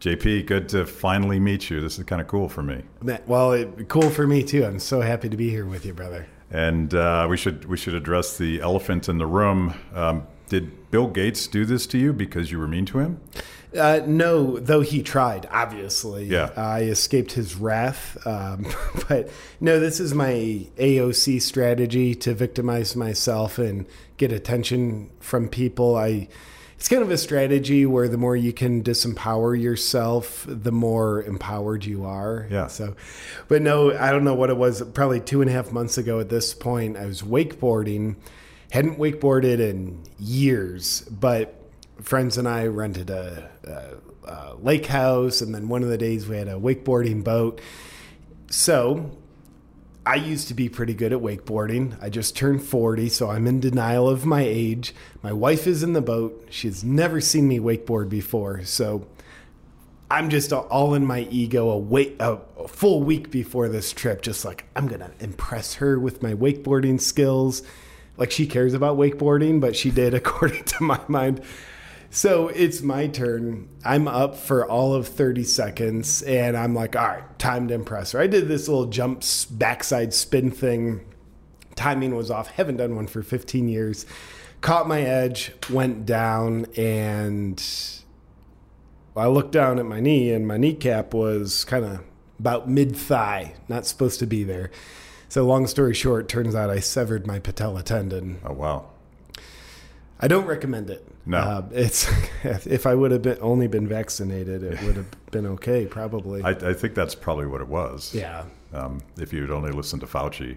JP, good to finally meet you. This is kind of cool for me. Well, it, cool for me too. I'm so happy to be here with you, brother. And uh, we should we should address the elephant in the room. Um, did Bill Gates do this to you because you were mean to him? Uh, no, though he tried, obviously. Yeah. I escaped his wrath. Um, but no, this is my AOC strategy to victimize myself and get attention from people. I. It's kind of a strategy where the more you can disempower yourself, the more empowered you are. Yeah. So, but no, I don't know what it was. Probably two and a half months ago at this point, I was wakeboarding. Hadn't wakeboarded in years, but friends and I rented a, a, a, lake house, and then one of the days we had a wakeboarding boat. So I used to be pretty good at wakeboarding. I just turned 40, so I'm in denial of my age. My wife is in the boat. She's never seen me wakeboard before, so I'm just all in my ego a, wait, a, full week before this trip, just like I'm gonna impress her with my wakeboarding skills. Like she cares about wakeboarding, but she did, according to my mind. So it's my turn. I'm up for all of 30 seconds, and I'm like, all right, time to impress her. I did this little jump backside spin thing. Timing was off. Haven't done one for 15 years. Caught my edge, went down, and I looked down at my knee, and my kneecap was kind of about mid thigh, not supposed to be there. So, long story short, turns out I severed my patella tendon. Oh, wow. I don't recommend it. No, uh, it's if I would have been only been vaccinated, it would have been okay, probably. I, I think that's probably what it was. Yeah. Um, if you'd only listened to Fauci.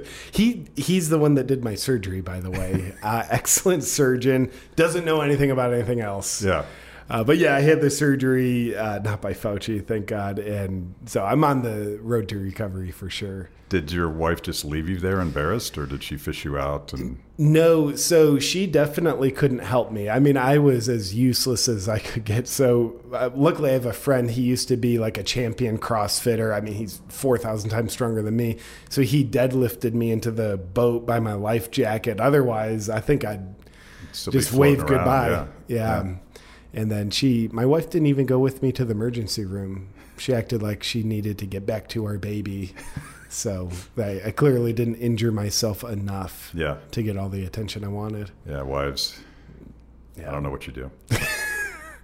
he he's the one that did my surgery, by the way. Uh, excellent surgeon. Doesn't know anything about anything else. Yeah. Uh, but yeah, I had the surgery, uh, not by Fauci, thank God, and so I'm on the road to recovery for sure. Did your wife just leave you there embarrassed, or did she fish you out? And no, so she definitely couldn't help me. I mean, I was as useless as I could get. So uh, luckily, I have a friend. He used to be like a champion CrossFitter. I mean, he's four thousand times stronger than me. So he deadlifted me into the boat by my life jacket. Otherwise, I think I'd Still just wave around, goodbye. yeah. yeah. Yeah. And then she, my wife didn't even go with me to the emergency room. She acted like she needed to get back to our baby. So I, I clearly didn't injure myself enough Yeah. to get all the attention I wanted. Yeah, wives. Yeah. I don't know what you do.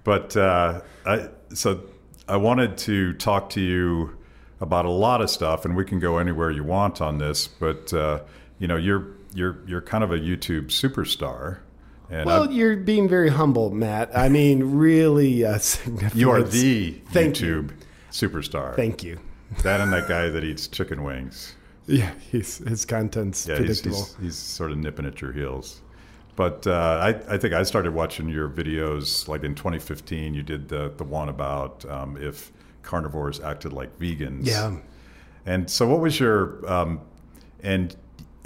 but uh, I, so I wanted to talk to you about a lot of stuff, and we can go anywhere you want on this. But uh, you know, you're you're you're kind of a YouTube superstar, and Well, I've- you're being very humble, Matt. I mean, really uh, you are the Thank you. YouTube superstar. Thank you. that and that guy that eats chicken wings. Yeah, he's, his content's Yeah, he's, predictable. he's, he's sort of nipping at your heels. But uh, I, I think I started watching your videos like in 2015. You did the, the one about um, if carnivores acted like vegans. yeah. And so, what was your um, and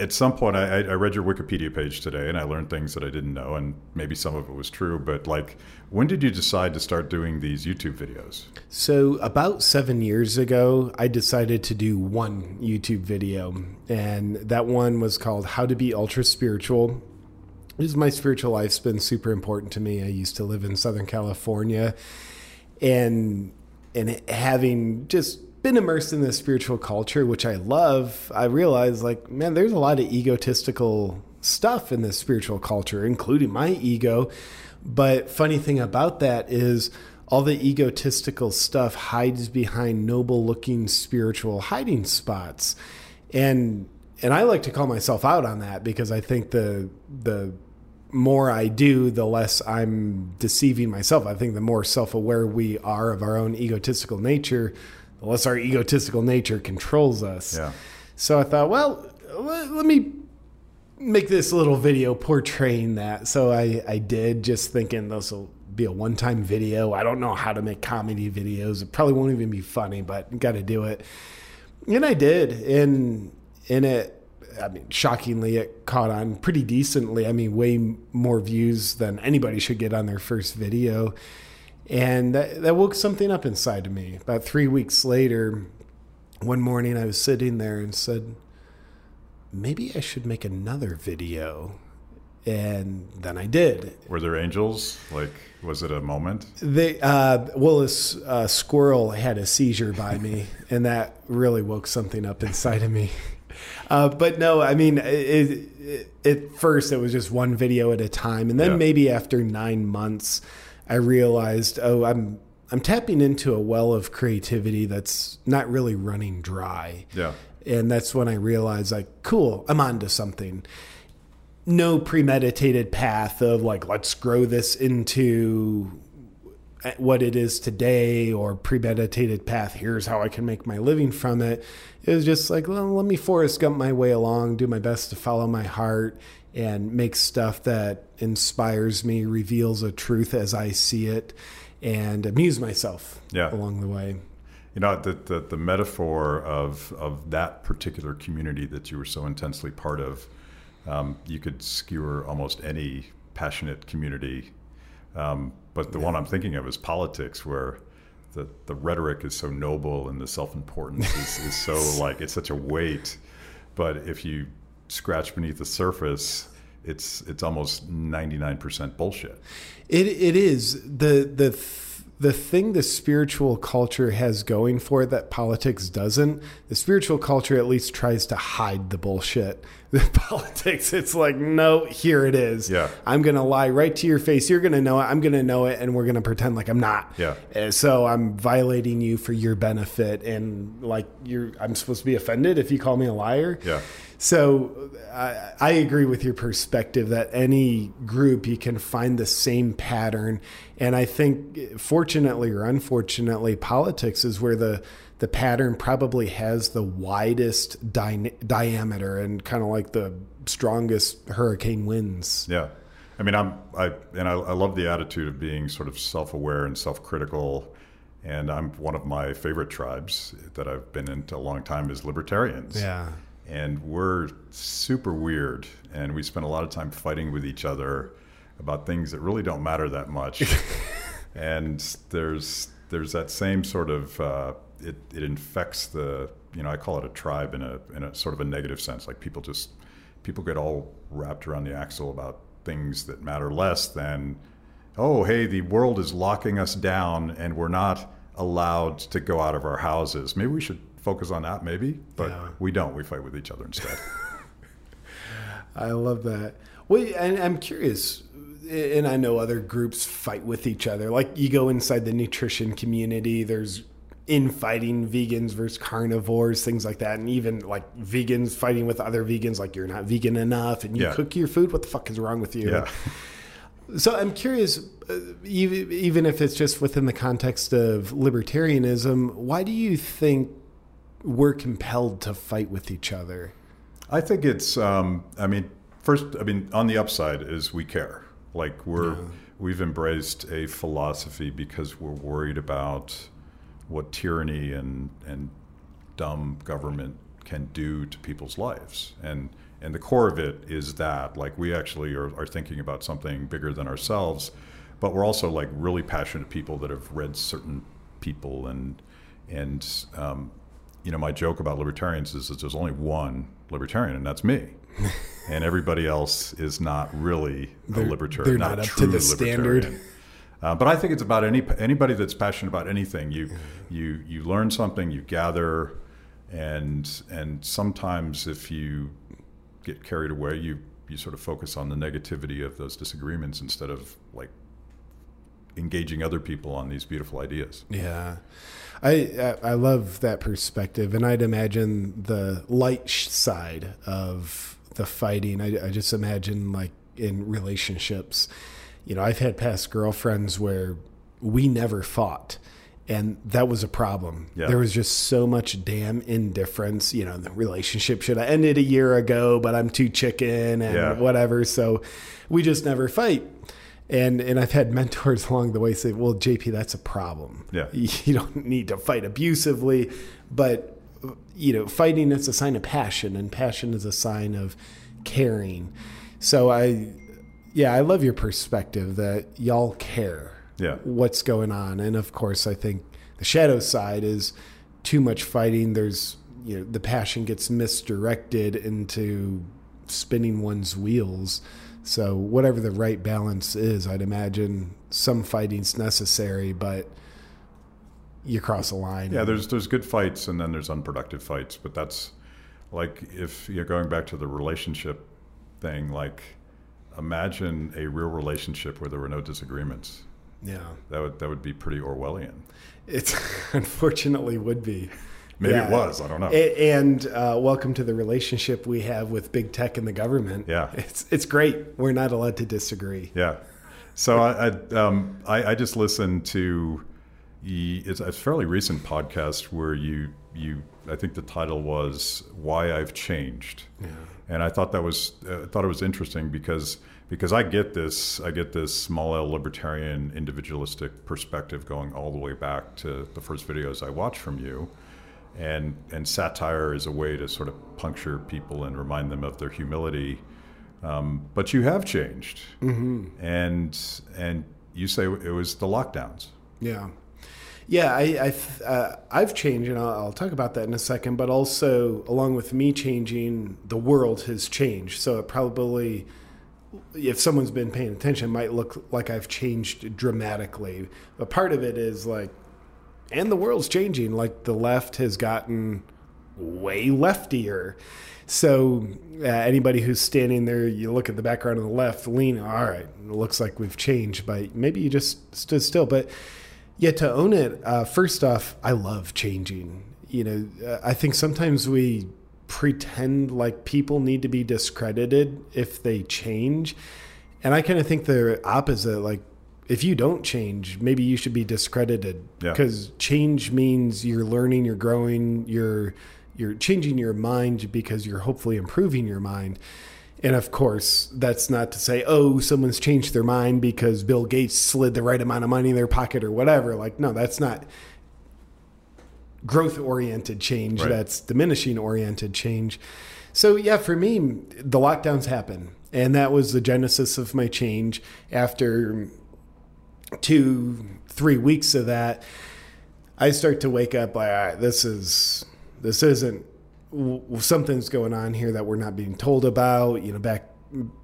at some point, I, I read your Wikipedia page today, and I learned things that I didn't know, and maybe some of it was true. But like, when did you decide to start doing these YouTube videos? So, about seven years ago, I decided to do one YouTube video, and that one was called How to Be Ultra Spiritual. Is my spiritual life's been super important to me. I used to live in Southern California, and and having just been immersed in the spiritual culture, which I love, I realized like, man, there's a lot of egotistical stuff in this spiritual culture, including my ego. But funny thing about that is all the egotistical stuff hides behind noble looking spiritual hiding spots. And and I like to call myself out on that because I think the the more I do, the less I'm deceiving myself. I think the more self aware we are of our own egotistical nature, the less our egotistical nature controls us. Yeah. So I thought, well, let, let me make this little video portraying that. So I, I did, just thinking this will be a one time video. I don't know how to make comedy videos. It probably won't even be funny, but got to do it. And I did. And, in it, I mean, shockingly, it caught on pretty decently. I mean, way more views than anybody should get on their first video. And that, that woke something up inside of me. About three weeks later, one morning I was sitting there and said, maybe I should make another video. and then I did. Were there angels? Like, was it a moment? They uh, well, a squirrel had a seizure by me, and that really woke something up inside of me. Uh, but no, I mean, it, it, at first it was just one video at a time, and then Yeah. maybe after nine months, I realized, oh, I'm I'm tapping into a well of creativity that's not really running dry. Yeah. And that's when I realized, like, cool, I'm onto something. No premeditated path of like, let's grow this into eh, what it is today or premeditated path. Here's how I can make my living from it. It was just like, well, let me Forrest Gump my way along, do my best to follow my heart and make stuff that inspires me, reveals a truth as I see it, and amuse myself Yeah. along the way. You know, the, the, the metaphor of, of that particular community that you were so intensely part of, um, you could skewer almost any passionate community. Um, but the one I'm thinking of is politics, where the, the rhetoric is so noble and the self importance is, is so like, it's such a weight. But if you scratch beneath the surface, it's, it's almost 99% bullshit. It it is the the the thing the spiritual culture has going for it that politics doesn't. The spiritual culture at least tries to hide the bullshit. The politics, it's like, no, here it is. Yeah. I'm gonna lie right to your face. You're gonna know it. I'm gonna know it, and we're gonna pretend like I'm not. Yeah. Uh, So I'm violating you for your benefit, and like you're, I'm supposed to be offended if you call me a liar. Yeah. So I, I agree with your perspective that any group you can find the same pattern, and I think fortunately or unfortunately, politics is where the the pattern probably has the widest dy- diameter and kind of like the strongest hurricane winds. Yeah, I mean, I'm I and I, I love the attitude of being sort of self-aware and self-critical. And I'm one of my favorite tribes that I've been into a long time is libertarians. Yeah. And we're super weird, and we spend a lot of time fighting with each other about things that really don't matter that much. and there's there's that same sort of uh, it it infects the you know I call it a tribe in a in a sort of a negative sense. Like people just people get all wrapped around the axle about things that matter less than oh hey the world is locking us down and we're not allowed to go out of our houses. Maybe we should focus on that maybe, but Yeah. we don't. We fight with each other instead. I love that. Well, and I'm curious, and I know other groups fight with each other. Like you go inside the nutrition community, there's infighting vegans versus carnivores, things like that, and even like vegans fighting with other vegans, like you're not vegan enough, and you Yeah. cook your food. What the fuck is wrong with you? yeah. So I'm curious, uh, even even if it's just within the context of libertarianism, why do you think we're compelled to fight with each other? I think it's. Um, I mean, first, I mean, on the upside is we care. Like we're we've embraced a philosophy because we're worried about what tyranny and and dumb government can do to people's lives, and and the core of it is that like we actually are, are thinking about something bigger than ourselves, but we're also like really passionate people that have read certain people and and um, you know, my joke about libertarians is that there's only one libertarian, and that's me. and everybody else is not really a They're- libertarian. they're not, not up to the standard. libertarian. Uh, but I think it's about any anybody that's passionate about anything. You you you learn something, you gather, and and sometimes if you get carried away, you you sort of focus on the negativity of those disagreements instead of like engaging other people on these beautiful ideas. Yeah, I I love that perspective, and I'd imagine the light side of the fighting. I, I just imagine like in relationships, you know, I've had past girlfriends where we never fought. And that was a problem. Yeah. There was just so much damn indifference. You know, the relationship should have ended a year ago, but I'm too chicken and Yeah. whatever. So we just never fight. And and I've had mentors along the way say, "Well, JP, that's a problem. Yeah. you don't need to fight abusively, but you know, fighting is a sign of passion, and passion is a sign of caring. So I, yeah, I love your perspective that y'all care. Yeah. what's going on, and of course, I think the shadow side is too much fighting. There's you know the passion gets misdirected into spinning one's wheels. So whatever the right balance is, I'd imagine some fighting's necessary, but you cross a line. Yeah, there's there's good fights and then there's unproductive fights, but that's like if you're going back to the relationship thing, like imagine a real relationship where there were no disagreements. Yeah. That would that would be pretty Orwellian. It unfortunately would be. Maybe Yeah. it was. I don't know. And uh, welcome to the relationship we have with big tech and the government. Yeah. it's it's great. We're not allowed to disagree. Yeah. So I I, um, I I just listened to it's a fairly recent podcast where you you I think the title was Why I've Changed. Yeah. And I thought that was uh, thought it was interesting because because I get this I get this small L libertarian individualistic perspective going all the way back to the first videos I watched from you. And and satire is a way to sort of puncture people and remind them of their humility. Um, but you have changed, mm-hmm. and and you say it was the lockdowns. Yeah. Yeah, I, I uh, I've changed, and I'll, I'll talk about that in a second. But also, along with me changing, the world has changed. So it probably, if someone's been paying attention, might look like I've changed dramatically. But part of it is like, and the world's changing. Like the left has gotten way leftier. So uh, anybody who's standing there, you look at the background on the left, lean. All right, it looks like we've changed, but maybe you just stood still. But yeah, to own it. Uh, first off, I love changing. You know, uh, I think sometimes we pretend like people need to be discredited if they change, and I kind of think the opposite. Like, if you don't change, maybe you should be discredited Yeah. because change means you're learning, you're growing, you're you're changing your mind because you're hopefully improving your mind. And of course, that's not to say, oh, someone's changed their mind because Bill Gates slid the right amount of money in their pocket or whatever. Like, no, that's not growth oriented change. Right. That's diminishing oriented change. So, yeah, for me, the lockdowns happen. And that was the genesis of my change. After two, three weeks of that, I start to wake up like, all right, this is, this isn't, something's going on here that we're not being told about. You know, back,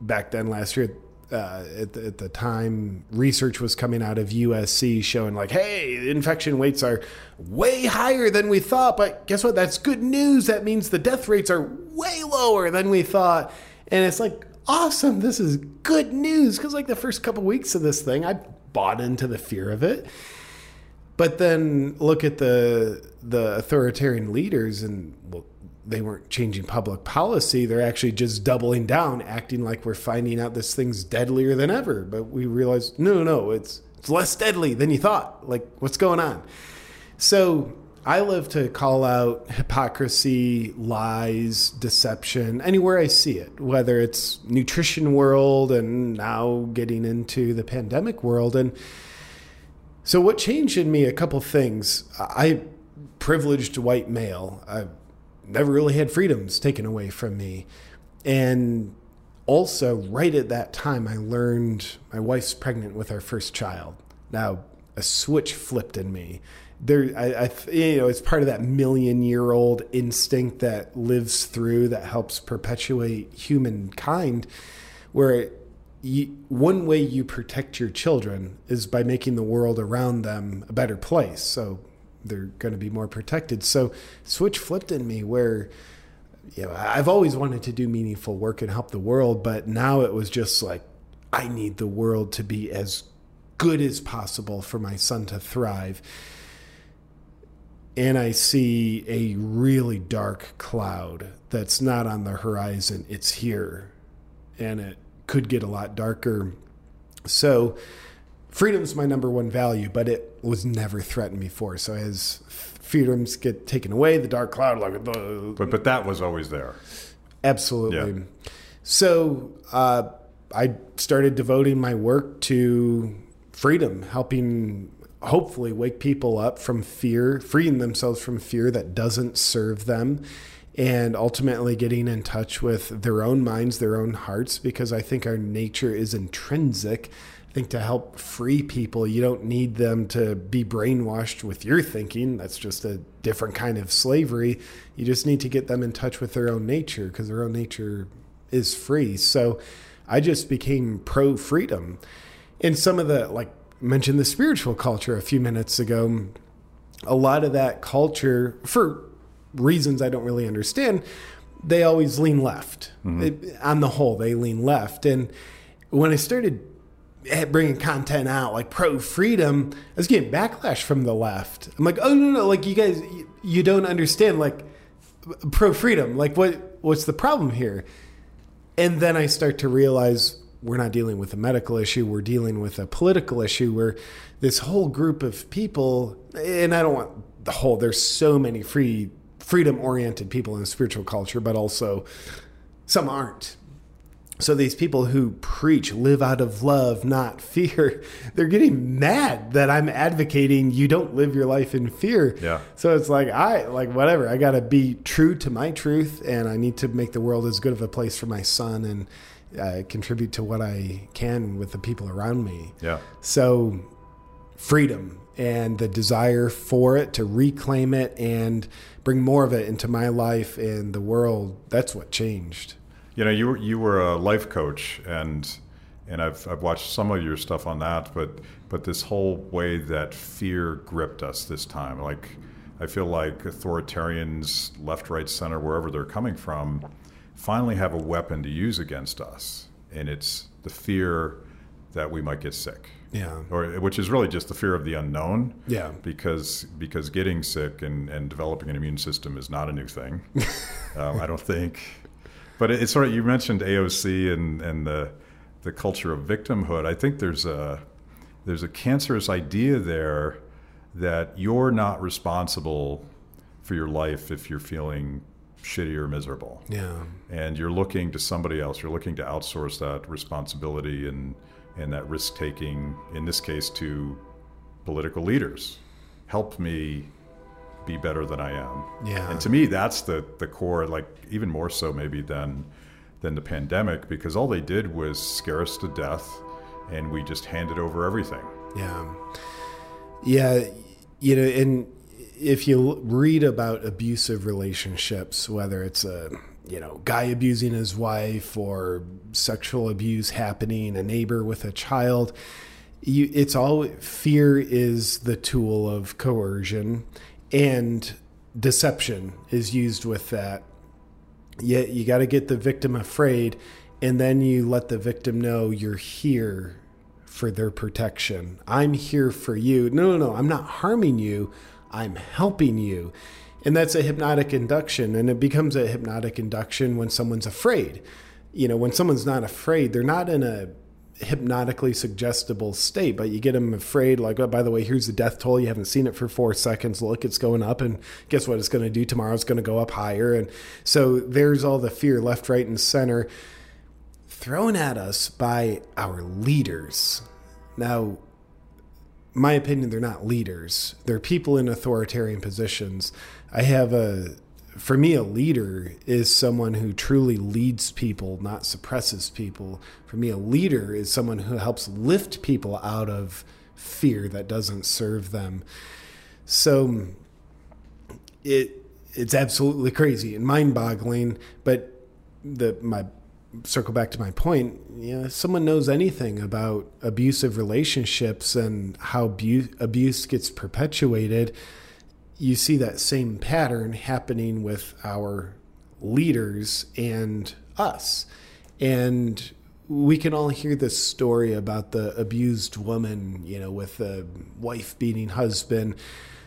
back then last year, uh, at, the, at the time, research was coming out of USC showing like, hey, infection rates are way higher than we thought. But guess what? That's good news. That means the death rates are way lower than we thought. And it's like, awesome. This is good news. Because like the first couple weeks of this thing, I bought into the fear of it. But then look at the the authoritarian leaders, and well, they weren't changing public policy. They're actually just doubling down, acting like we're finding out this thing's deadlier than ever. But we realized, no, no, it's it's less deadly than you thought. Like, what's going on? So I live to call out hypocrisy, lies, deception, anywhere I see it, whether it's nutrition world and now getting into the pandemic world. And so what changed in me a couple things. I privileged white male. I never really had freedoms taken away from me. And also right at that time I learned my wife's pregnant with our first child. Now a switch flipped in me. There, I, I, you know, it's part of that million-year-old instinct that lives through that helps perpetuate humankind, where you, one way you protect your children is by making the world around them a better place. So they're going to be more protected. So switch flipped in me where you know, I've always wanted to do meaningful work and help the world, but now it was just like I need the world to be as good as possible for my son to thrive. And I see a really dark cloud that's not on the horizon. It's here. And it could get a lot darker. So, freedom's my number one value, but it was never threatened before. So, as freedoms get taken away, the dark cloud, like, But but that was always there. Absolutely. Yeah. So uh, I started devoting my work to freedom, helping hopefully wake people up from fear, freeing themselves from fear that doesn't serve them, and ultimately getting in touch with their own minds, their own hearts, because I think our nature is intrinsic. I think to help free people, you don't need them to be brainwashed with your thinking. That's just a different kind of slavery. You just need to get them in touch with their own nature because their own nature is free. So I just became pro freedom. And some of the, like, mentioned the spiritual culture a few minutes ago. A lot of that culture, for reasons I don't really understand, they always lean left. Mm-hmm. It- on the whole, they lean left. And when I started eh, bringing content out like pro freedom, I was getting backlash from the left. I'm like, oh no no, like you guys, you, you don't understand like pro freedom. Like what what's the problem here? And then I start to realize we're not dealing with a medical issue. We're dealing with a political issue where this whole group of people, and I don't want the whole. There's so many free freedom oriented people in the spiritual culture, but also some aren't. So these people who preach live out of love, not fear, they're getting mad that I'm advocating you don't live your life in fear. Yeah. So it's like I like whatever. I got to be true to my truth, and I need to make the world as good of a place for my son and uh, contribute to what I can with the people around me. Yeah. So, freedom and the desire for it to reclaim it and bring more of it into my life and the world. That's what changed. You know, you were you were a life coach, and and I've I've watched some of your stuff on that, but but this whole way that fear gripped us this time, like I feel like authoritarians, left, right, center, wherever they're coming from, finally have a weapon to use against us, and it's the fear that we might get sick. Yeah. Or, which is really just the fear of the unknown. Yeah. Because because getting sick and, and developing an immune system is not a new thing. um, I don't think. But it- it's sort of you mentioned AOC and, and the the culture of victimhood. I think there's a there's a cancerous idea there that you're not responsible for your life if you're feeling shitty or miserable Yeah. and you're looking to somebody else. You're looking to outsource that responsibility and and that risk taking. In this case, to political leaders. Help me be better than I am. Yeah. And to me, that's the the core. Like even more so maybe than than the pandemic, because all they did was scare us to death, and we just handed over everything. Yeah. Yeah. You know, and if you read about abusive relationships, whether it's a, you know, guy abusing his wife or sexual abuse happening, a neighbor with a child, you, it's all fear is the tool of coercion and deception is used with that. Yeah, you got to get the victim afraid, and then you let the victim know you're here for their protection. I'm here for you. No, no, no, I'm not harming you. I'm helping you. And that's a hypnotic induction, and it becomes a hypnotic induction when someone's afraid. You know, when someone's not afraid, they're not in a hypnotically suggestible state, but you get them afraid, like, oh, by the way, here's the death toll. You haven't seen it for four seconds. Look, it's going up. And guess what it's going to do? Tomorrow it's going to go up higher. And so there's all the fear left, right, and center thrown at us by our leaders. Now, my opinion, they're not leaders. They're people in authoritarian positions. I have a, for me, a leader is someone who truly leads people, not suppresses people. For me, a leader is someone who helps lift people out of fear that doesn't serve them. So it it's absolutely crazy and mind-boggling, but the my circle back to my point, you know, if someone knows anything about abusive relationships and how abu- abuse gets perpetuated, you see that same pattern happening with our leaders and us. And we can all hear this story about the abused woman, you know, with the wife beating husband.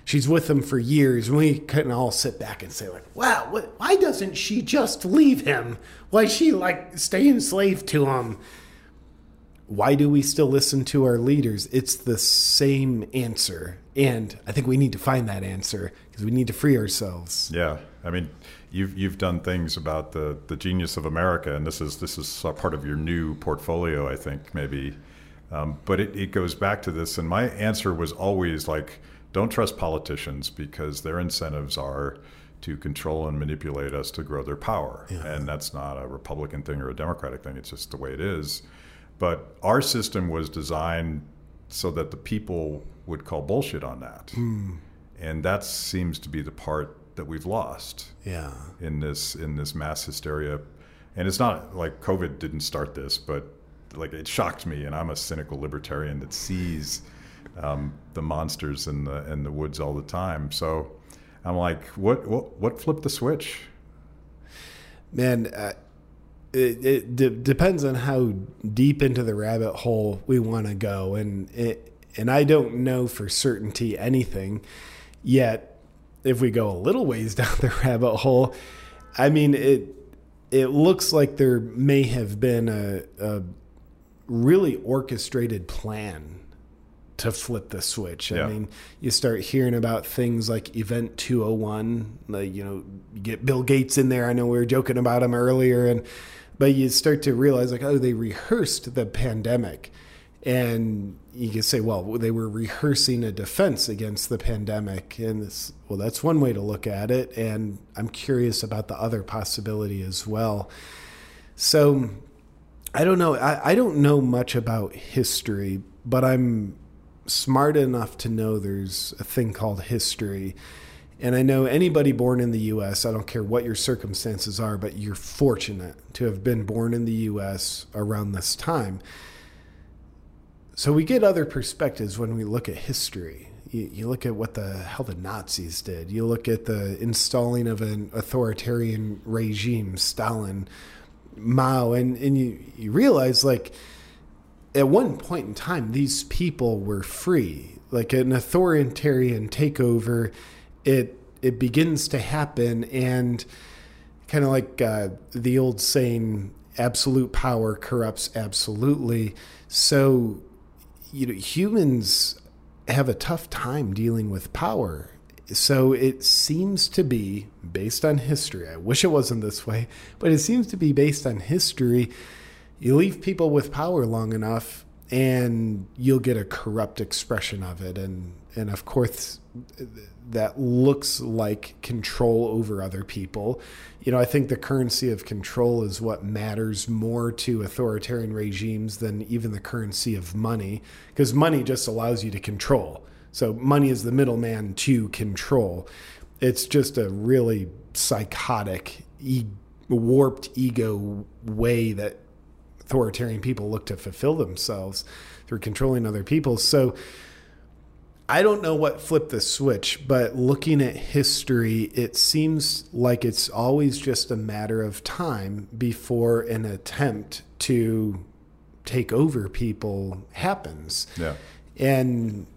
She's with him for years, and we couldn't all sit back and say, like, "Wow, what, why doesn't she just leave him? Why she like stay enslaved to him?" Why do we still listen to our leaders? It's the same answer, and I think we need to find that answer because we need to free ourselves. Yeah, I mean, you've you've done things about the the genius of America, and this is this is part of your new portfolio, I think maybe. Um, but it, it goes back to this, and my answer was always like, don't trust politicians because their incentives are to control and manipulate us to grow their power, and that's not a Republican thing or a Democratic thing. It's just the way it is. But our system was designed so that the people would call bullshit on that. And that seems to be the part that we've lost Yeah, in this in this mass hysteria and it's not like COVID didn't start this, but like it shocked me, and I'm a cynical libertarian that sees um, the monsters in the in the woods all the time. So I'm like, what what what flipped the switch? Man, uh, it, it de- depends on how deep into the rabbit hole we want to go, and it, and I don't know for certainty anything yet. If we go a little ways down the rabbit hole, I mean it. It looks like there may have been a, a really orchestrated plan to flip the switch. Yeah. I mean, you start hearing about things like Event 201, like you know, you get Bill Gates in there. I know we were joking about him earlier and but you start to realize like oh, they rehearsed the pandemic. And you can say, well, they were rehearsing a defense against the pandemic. And this, well, that's one way to look at it. And I'm curious about the other possibility as well. So I don't know. I, I don't know much about history, but I'm smart enough to know there's a thing called history. And I know anybody born in the US, I don't care what your circumstances are, but you're fortunate to have been born in the US around this time. So we get other perspectives when we look at history. You, you look at what the hell the Nazis did. You look at the installing of an authoritarian regime, Stalin, Mao, and, and you, you realize like at one point in time, these people were free. Like an authoritarian takeover, it it begins to happen, and kind of like uh, the old saying, "Absolute power corrupts absolutely." So, you know, humans have a tough time dealing with power. So it seems to be based on history. I wish it wasn't this way, but it seems to be based on history you leave people with power long enough and you'll get a corrupt expression of it. And and of course that looks like control over other people. You know i think the currency of control is what matters more to authoritarian regimes than even the currency of money because money just allows you to control. So money is the middleman to control. It's just a really psychotic e- warped ego way that authoritarian people look to fulfill themselves through controlling other people. So I don't know what flipped the switch, but looking at history, it seems like it's always just a matter of time before an attempt to take over people happens. Yeah. And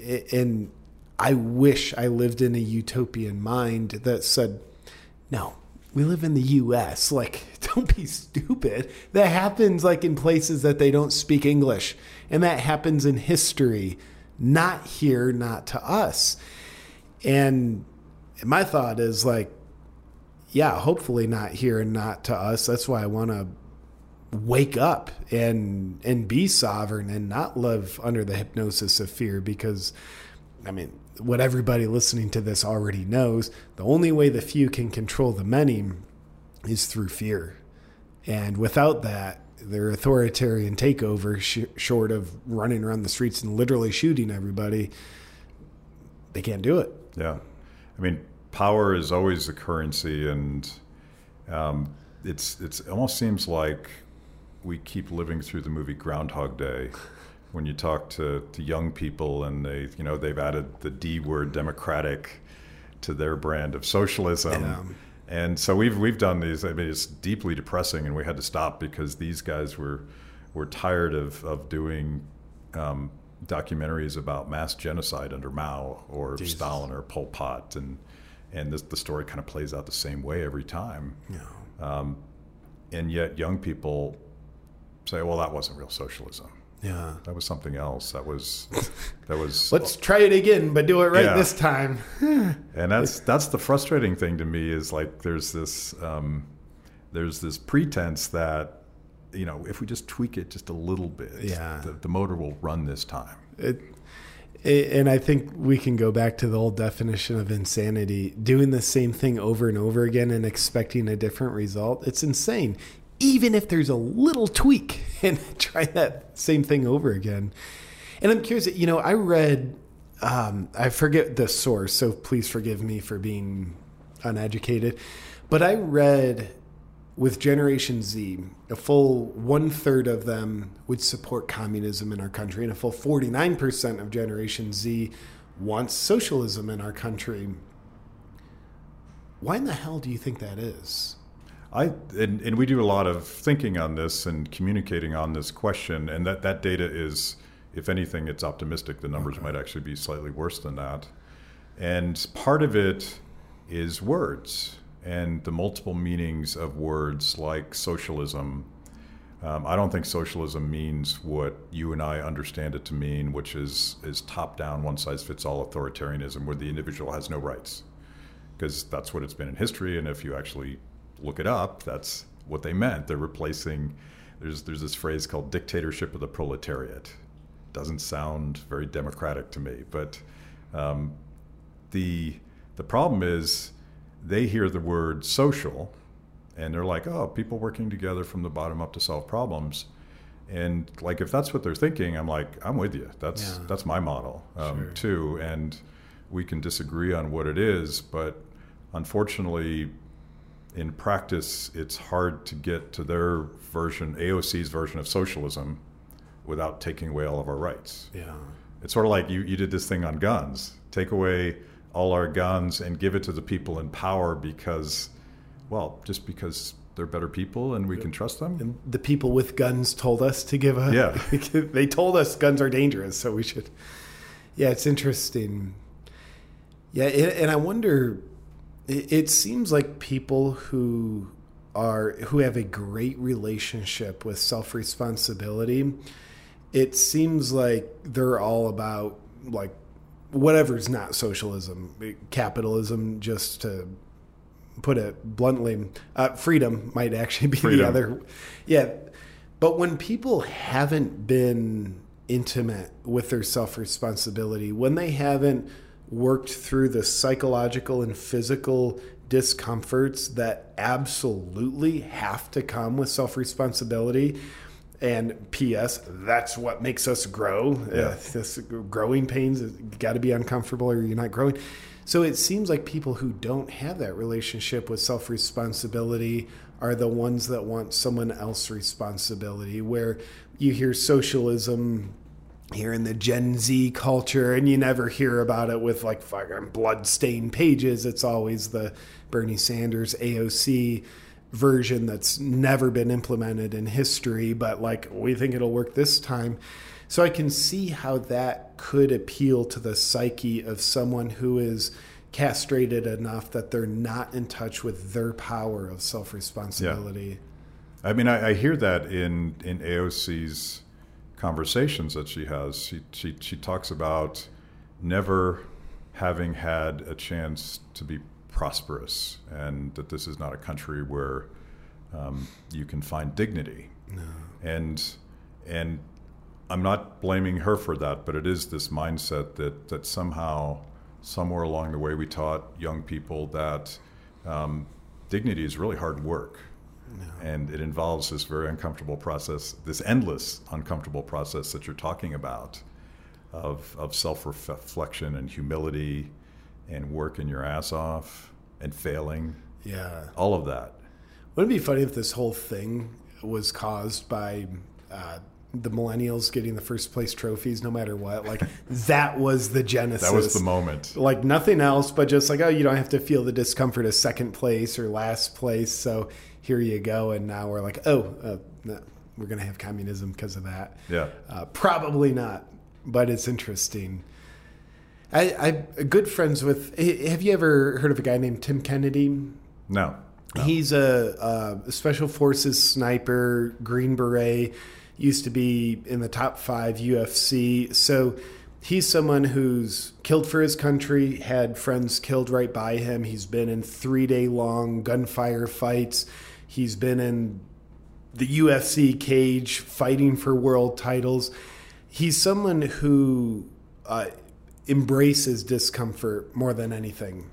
and I wish I lived in a utopian mind that said, no, we live in the US. Like, don't be stupid. That happens like in places that they don't speak English. And that happens in history, not here, not to us. And my thought is like, yeah, hopefully not here and not to us. That's why I want to wake up and and be sovereign and not live under the hypnosis of fear because I mean, what everybody listening to this already knows the only way the few can control the many is through fear. And without that, their authoritarian takeover, sh- short of running around the streets and literally shooting everybody, they can't do it. Yeah. I mean, power is always the currency, and um, it's, it's it almost seems like we keep living through the movie Groundhog Day when you talk to, to young people and they you know they've added the D word democratic to their brand of socialism. Yeah. And so we've we've done these. I mean, it's deeply depressing, and we had to stop because these guys were were tired of of doing um, documentaries about mass genocide under Mao or Jesus. Stalin or Pol Pot, and and this, the story kind of plays out the same way every time. Yeah. And yet, young people say, "Well, that wasn't real socialism." Yeah. That was something else. That was that was Let's try it again, but do it right Yeah. this time. and that's that's the frustrating thing to me is like there's this um, there's this pretense that you know if we just tweak it just a little bit, Yeah. the, the motor will run this time. It, it, and I think we can go back to the old definition of insanity. Doing the same thing over and over again and expecting a different result, it's insane. Even if there's a little tweak and try that same thing over again. And I'm curious, you know, I read, um, I forget the source, so please forgive me for being uneducated, but I read with Generation Z, a full one third of them would support communism in our country, and a full 49% of Generation Z wants socialism in our country. Why in the hell do you think that is? I and, and we do a lot of thinking on this and communicating on this question, and that, that data is, if anything, it's optimistic. The numbers might actually be slightly worse than that. And part of it is words and the multiple meanings of words like socialism. Um, I don't think socialism means what you and I understand it to mean, which is is top down, one size fits all authoritarianism, where the individual has no rights, because that's what it's been in history. And if you actually look it up, that's what they meant. They're replacing. There's there's this phrase called dictatorship of the proletariat. Doesn't sound very democratic to me, but um, the the problem is they hear the word social and they're like, oh, people working together from the bottom up to solve problems. And like, if that's what they're thinking, I'm like, I'm with you. That's yeah. that's my model um, sure. too. And we can disagree on what it is, but unfortunately, in practice, it's hard to get to their version, AOC's version of socialism, without taking away all of our rights. Yeah, it's sort of like you you did this thing on guns. Take away all our guns and give it to the people in power because, well, just because they're better people and we can trust them. And the people with guns told us to give a. Yeah. they told us guns are dangerous, so we should. Yeah, it's interesting. Yeah, and I wonder. It seems like people who are who have a great relationship with self responsibility. It seems like they're all about like whatever's not socialism, capitalism, just to put it bluntly, uh, freedom might actually be freedom. the other. Yeah. But when people haven't been intimate with their self responsibility, when they haven't worked through the psychological and physical discomforts that absolutely have to come with self responsibility, and P.S. That's what makes us grow. Yeah. Uh, this growing pains got to be uncomfortable, or you're not growing. So it seems like people who don't have that relationship with self responsibility are the ones that want someone else's responsibility. Where you hear socialism here in the Gen Z culture, and you never hear about it with like fucking blood-stained pages. It's always the Bernie Sanders AOC version that's never been implemented in history, but like we think it'll work this time. So I can see how that could appeal to the psyche of someone who is castrated enough that they're not in touch with their power of self responsibility. Yeah. I mean, I, I, hear that in in AOC's conversations that she has. She she she talks about never having had a chance to be prosperous and that this is not a country where um, you can find dignity. No. And and I'm not blaming her for that, but it is this mindset that that somehow somewhere along the way we taught young people that um, dignity is really hard work. No. And it involves this very uncomfortable process, this endless uncomfortable process that you're talking about of, of self reflection and humility and working your ass off and failing. Yeah. All of that. Wouldn't it be funny if this whole thing was caused by uh, the millennials getting the first place trophies no matter what? Like that was the genesis. That was the moment. Like nothing else, but just like, oh, you don't have to feel the discomfort of second place or last place. So here you go. And now we're like, oh, uh, no, we're going to have communism because of that. Yeah. Uh, probably not, but it's interesting. I, good friends with. Have you ever heard of a guy named Tim Kennedy? No. no. He's a, a special forces sniper, Green Beret. Used to be in the top five UFC. So he's someone who's killed for his country, had friends killed right by him. He's been in three day long gunfire fights. He's been in the UFC cage fighting for world titles. He's someone who uh, embraces discomfort more than anything.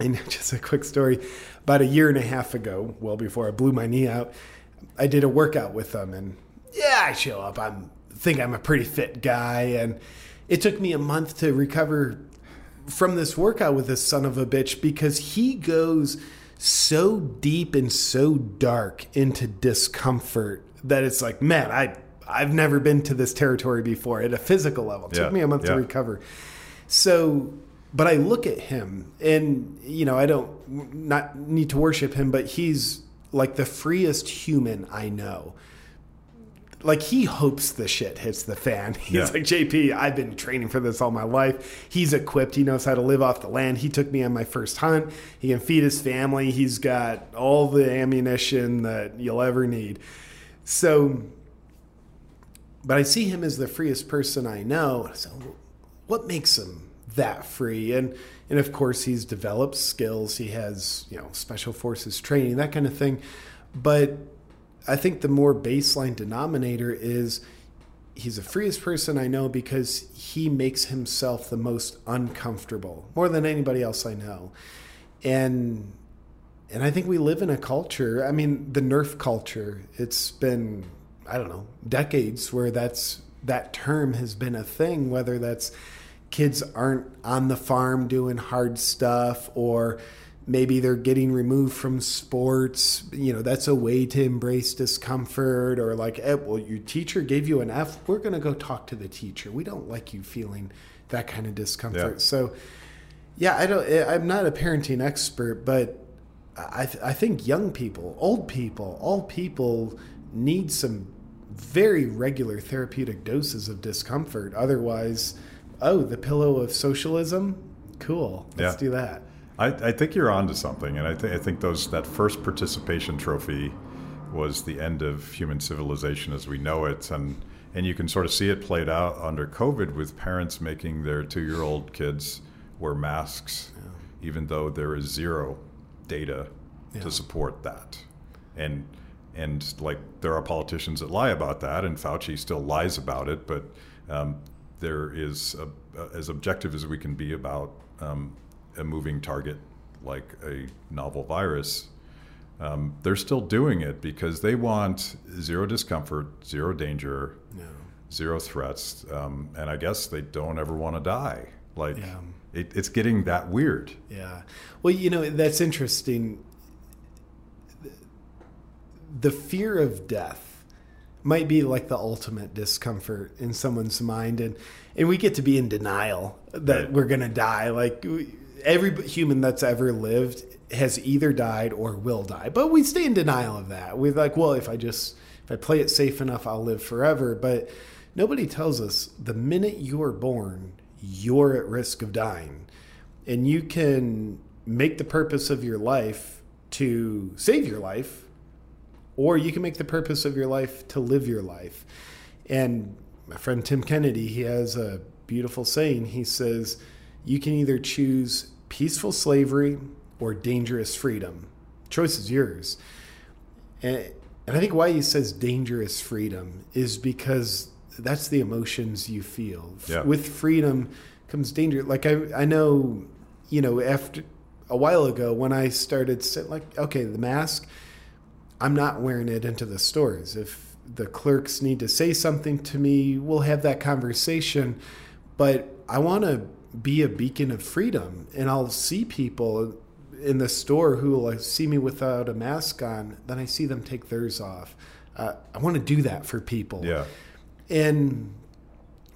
And just a quick story about a year and a half ago, well before I blew my knee out, I did a workout with them and yeah, I show up. I'm think I'm a pretty fit guy and it took me a month to recover from this workout with this son of a bitch because he goes so deep and so dark into discomfort that it's like, man, I I've never been to this territory before at a physical level. It Yeah, took me a month to recover. So, but I look at him, and you know, I don't not need to worship him, but he's like the freest human I know. Like he hopes the shit hits the fan. He's Yeah. like JP. I've been training for this all my life. He's equipped. He knows how to live off the land. He took me on my first hunt. He can feed his family. He's got all the ammunition that you'll ever need. So but I see him as the freest person I know. So, what makes him that free? And and of course, he's developed skills. He has you know special forces training, that kind of thing. But I think the more baseline denominator is he's the freest person I know because he makes himself the most uncomfortable more than anybody else I know. And and I think we live in a culture, I mean the nerf culture. It's been I don't know, decades where that's that term has been a thing whether that's kids aren't on the farm doing hard stuff or maybe they're getting removed from sports. You know that's a way to embrace discomfort or like eh, well your teacher gave you an f we're going to go talk to the teacher. We don't like you feeling that kind of discomfort. Yeah. so yeah i don't eh, i'm not a parenting expert but I, I think young people old people all people need some very regular therapeutic doses of discomfort. Otherwise oh the pillow of socialism? Cool. Let's Yeah. do that I, I think you're onto something, and I, th- I think those that first participation trophy was the end of human civilization as we know it, and and you can sort of see it played out under COVID with parents making their two-year-old kids wear masks, even though there is zero data Yeah. to support that, and and like there are politicians that lie about that, and Fauci still lies about it, but um, there is a, as objective as we can be about um, a moving target like a novel virus. Um, they're still doing it because they want zero discomfort, zero danger, no zero threats, um, and I guess they don't ever want to die. Like Yeah. it, it's getting that weird. Yeah. Well, you know, that's interesting. The fear of death might be like the ultimate discomfort in someone's mind and and we get to be in denial that Right. we're going to die like we- every human that's ever lived has either died or will die. But we stay in denial of that. We're like well if i just if i play it safe enough i'll live forever. But nobody tells us the minute you are born you're at risk of dying. And you can make the purpose of your life to save your life or you can make the purpose of your life to live your life. And my friend tim kennedy he has a beautiful saying. He says you can either choose peaceful slavery or dangerous freedom? Choice is yours. And, and i think why he says dangerous freedom is because that's the emotions you feel. Yeah. with freedom comes danger. Like i, I know you know after a while ago when i started like okay the mask i'm not wearing it into the stores. If the clerks need to say something to me we'll have that conversation. But i want to be a beacon of freedom and i'll see people in the store who will see me without a mask on then i see them take theirs off uh, i want to do that for people Yeah. and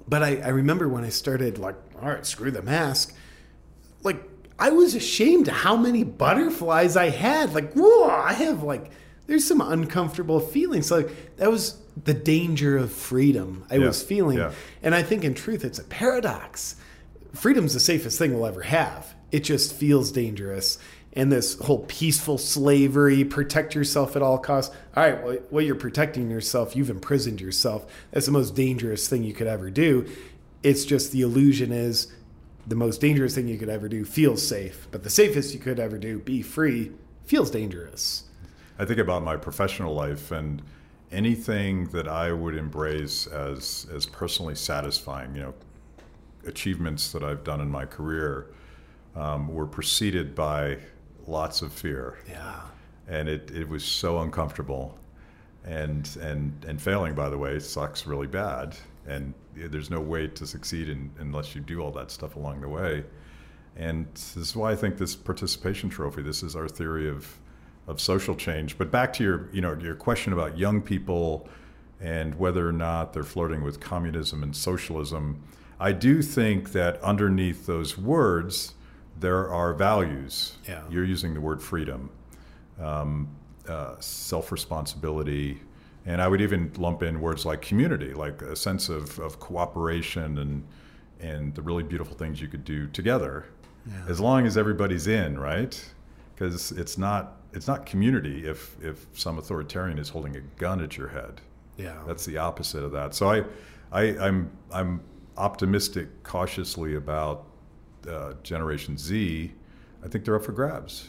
but I, I remember when I started like, all right, screw the mask. Like I was ashamed of how many butterflies I had. Like, whoa, I have like there's some uncomfortable feelings. Like that was the danger of freedom I Yeah, was feeling. yeah. And I think in truth it's a paradox. Freedom's the safest thing we'll ever have. It just feels dangerous. And this whole peaceful slavery, protect yourself at all costs. All right, well, while you're protecting yourself, you've imprisoned yourself. That's the most dangerous thing you could ever do. It's just the illusion is the most dangerous thing you could ever do feels safe, but the safest you could ever do, be free, feels dangerous. I think about my professional life and anything that I would embrace as as personally satisfying, you know, achievements that I've done in my career um, were preceded by lots of fear, Yeah. and it, it was so uncomfortable, and and and failing, by the way, sucks really bad, and there's no way to succeed in, unless you do all that stuff along the way, And this is why I think this participation trophy, this is our theory of, of social change. But back to your, you know, your question about young people and whether or not they're flirting with communism and socialism, I do think that underneath those words, there are values. Yeah. You're using the word freedom, um, uh, self responsibility, and I would even lump in words like community, like a sense of, of cooperation and, and the really beautiful things you could do together, Yeah. as long as everybody's in, right? Because it's not, it's not community if, if some authoritarian is holding a gun at your head. Yeah. That's the opposite of that. So I, I I'm I'm optimistic cautiously about uh, Generation Z. I think they're up for grabs,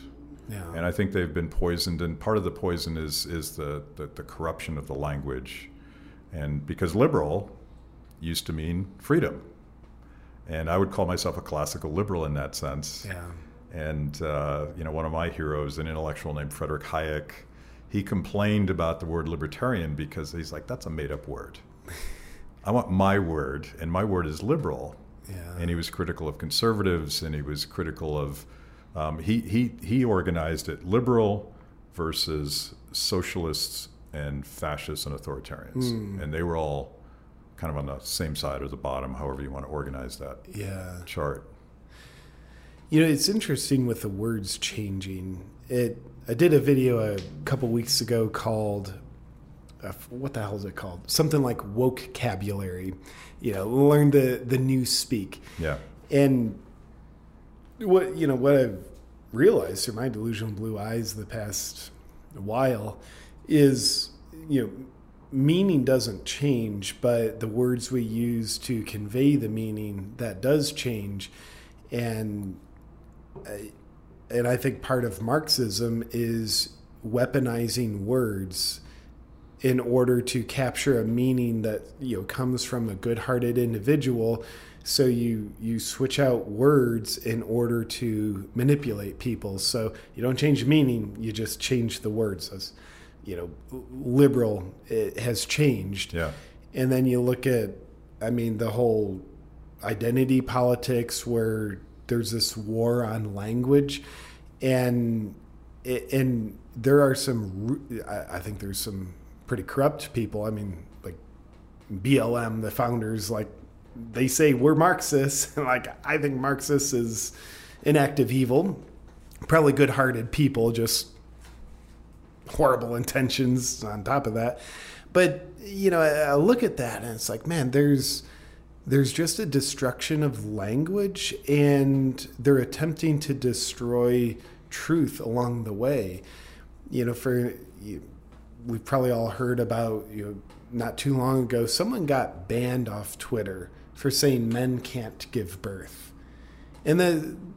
yeah. and I think they've been poisoned. And part of the poison is is the the, the corruption of the language, and because liberal used to mean freedom, and I would call myself a classical liberal in that sense. yeah. And uh, you know, one of my heroes, an intellectual named Frederick Hayek, he complained about the word libertarian because he's like, "That's a made-up word. I want my word, and my word is liberal." Yeah. And he was critical of conservatives, and he was critical of. Um, he he he organized it liberal versus socialists and fascists and authoritarians, and they were all kind of on the same side or the bottom, however you want to organize that yeah. chart. You know, it's interesting with the words changing. It. I did a video a couple weeks ago called, uh, what the hell is it called? Something like woke vocabulary. You know, learn the the new speak. Yeah. And what you know, what I've realized through my delusional blue eyes the past while is you know meaning doesn't change, but the words we use to convey the meaning that does change, and I- and I think part of Marxism is weaponizing words in order to capture a meaning that you know comes from a good-hearted individual. So you you switch out words in order to manipulate people. So you don't change meaning you just change the words. As you know liberal it has changed. Yeah. and then you look at i mean the whole identity politics where there's this war on language. And and there are some i think there's some pretty corrupt people i mean like blm the founders like they say we're marxists like i think marxists is an act of evil probably good-hearted people just horrible intentions on top of that. But you know, I, look at that and it's like, man, there's there's just a destruction of language, and they're attempting to destroy truth along the way. You know, for you, we've probably all heard about you know, not too long ago, someone got banned off Twitter for saying men can't give birth, and then.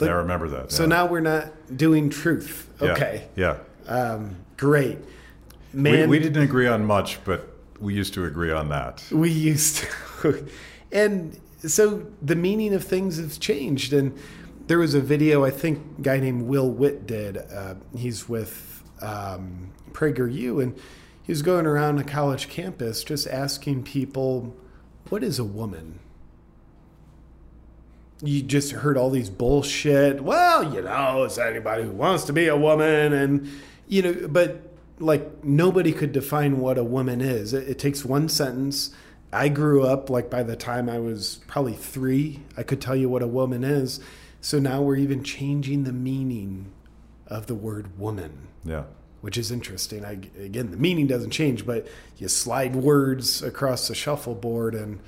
I remember that. So yeah. now we're not doing truth. Okay. Yeah. Um, great. We, Man, we didn't agree on much, but we used to agree on that. we used to. and so the meaning of things has changed. And there was a video, I think, a guy named Will Witt did. Uh, he's with um, PragerU, and he was going around a college campus just asking people, what is a woman? you just heard all these bullshit. Well, you know, it's anybody who wants to be a woman, and you know, but like nobody could define what a woman is. It, it, takes one sentence. I grew up like by the time I was probably three, I could tell you what a woman is. So now we're even changing the meaning of the word woman. Yeah. Which is interesting. I, again, the meaning doesn't change, but you slide words across the shuffleboard, and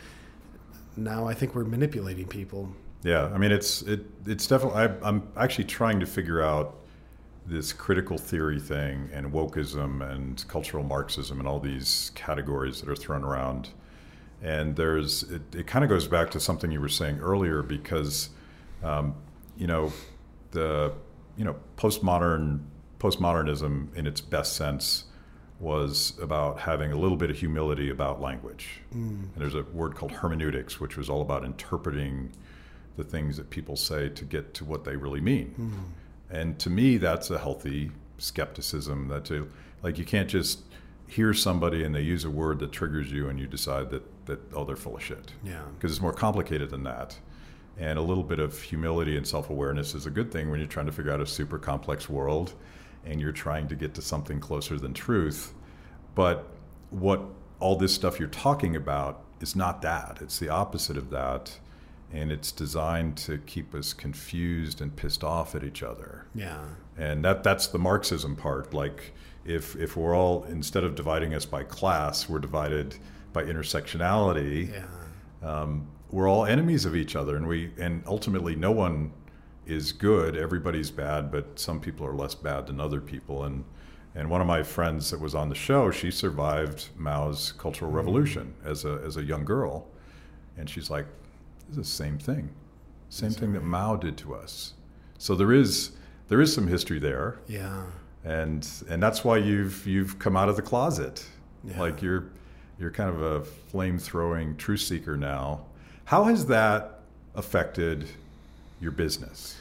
now I think we're manipulating people. Yeah, I mean it's it it's definitely. I, I'm actually trying to figure out this critical theory thing and wokeism and cultural Marxism and all these categories that are thrown around. And there's it, it kind of goes back to something you were saying earlier because, um, you know, the you know postmodern postmodernism in its best sense was about having a little bit of humility about language. Mm. And there's a word called hermeneutics, which was all about interpreting the things that people say to get to what they really mean. Mm. And to me, that's a healthy skepticism. That to, like you can't just hear somebody and they use a word that triggers you and you decide that that oh they're full of shit. Yeah. Because it's more complicated than that. And a little bit of humility and self awareness is a good thing when you're trying to figure out a super complex world and you're trying to get to something closer than truth. But what all this stuff you're talking about is not that, it's the opposite of that. And it's designed to keep us confused and pissed off at each other. Yeah. And that, that's the Marxism part. Like, if, if we're all, instead of dividing us by class, we're divided by intersectionality. Yeah. Um, we're all enemies of each other, and we and ultimately no one is good. Everybody's bad, but some people are less bad than other people. And and one of my friends that was on the show, she survived Mao's Cultural mm-hmm. Revolution as a as a young girl, and she's like, "This is the same thing, same thing that Mao did to us." So there is there is some history there, Yeah. and and that's why you've you've come out of the closet, Yeah. like you're you're kind of a flame throwing truth seeker now. How has that affected your business?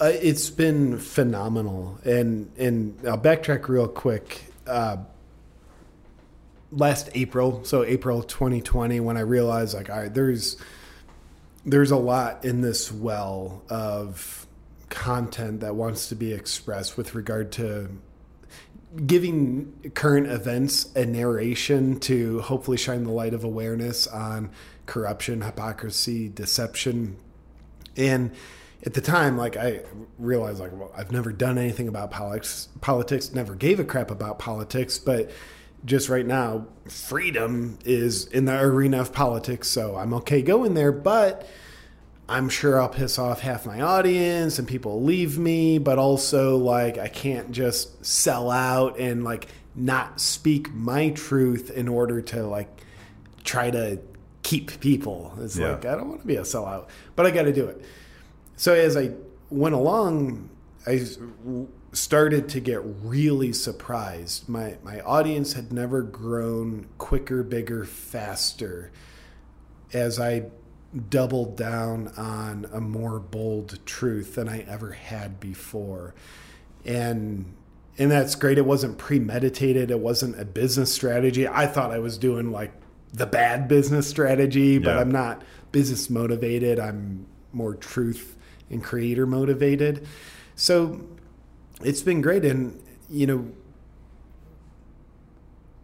Uh, it's been phenomenal, and and I'll backtrack real quick. Uh, last April, so April 2020, when I realized like, all right, there's there's a lot in this well of content that wants to be expressed with regard to giving current events a narration to hopefully shine the light of awareness on corruption, hypocrisy, deception, and at the time, like I realized, like well, I've never done anything about politics. Politics never gave a crap about politics, but just right now, freedom is in the arena of politics, so I'm okay going there. But I'm sure I'll piss off half my audience and people leave me. But also, like I can't just sell out and like not speak my truth in order to like try to keep people. It's Yeah. like I don't want to be a sellout, but I got to do it. So as I went along, I started to get really surprised. My my audience had never grown quicker, bigger, faster as I doubled down on a more bold truth than I ever had before. And and that's great. It wasn't premeditated. It wasn't a business strategy. I thought I was doing like the bad business strategy, but Yeah. I'm not business motivated. I'm more truth and creator motivated. So it's been great. And, you know,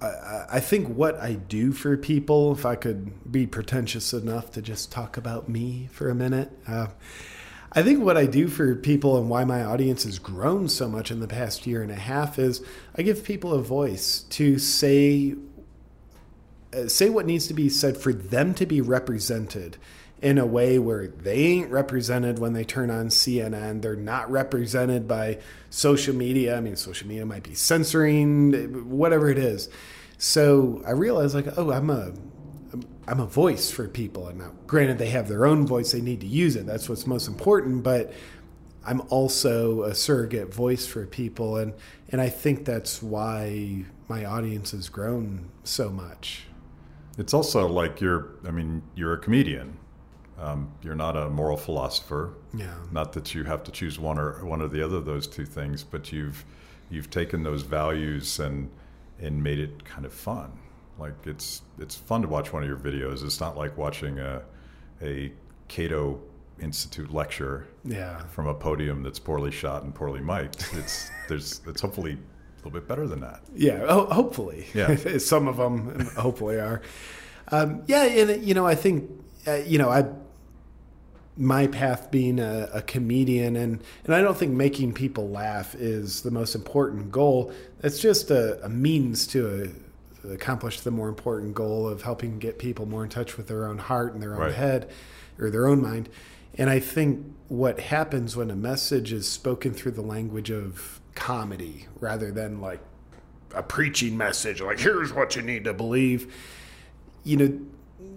I, I think what I do for people, if I could be pretentious enough to just talk about me for a minute, uh, I think what I do for people and why my audience has grown so much in the past year and a half is I give people a voice to say Uh, say what needs to be said for them to be represented in a way where they ain't represented when they turn on CNN. They're not represented by social media. I mean, social media might be censoring, whatever it is. So I realized, like, oh, I'm a I'm a voice for people. And now, granted, they have their own voice; they need to use it. That's what's most important. But I'm also a surrogate voice for people, and and I think that's why my audience has grown so much. It's also like you're, I mean, you're a comedian. Um, you're not a moral philosopher. Yeah. Not that you have to choose one or one or the other of those two things, but you've you've taken those values and and made it kind of fun. Like it's it's fun to watch one of your videos. It's not like watching a a Cato Institute lecture Yeah. from a podium that's poorly shot and poorly mic'd. It's there's it's hopefully little bit better than that. Yeah, ho- hopefully. Yeah. Some of them hopefully are. Um, yeah, and you know, I think uh, you know, I my path being a, a comedian, and and I don't think making people laugh is the most important goal. It's just a, a means to uh accomplish the more important goal of helping get people more in touch with their own heart and their own Right. head or their own mind. And I think what happens when a message is spoken through the language of comedy rather than like a preaching message, like here's what you need to believe. You know,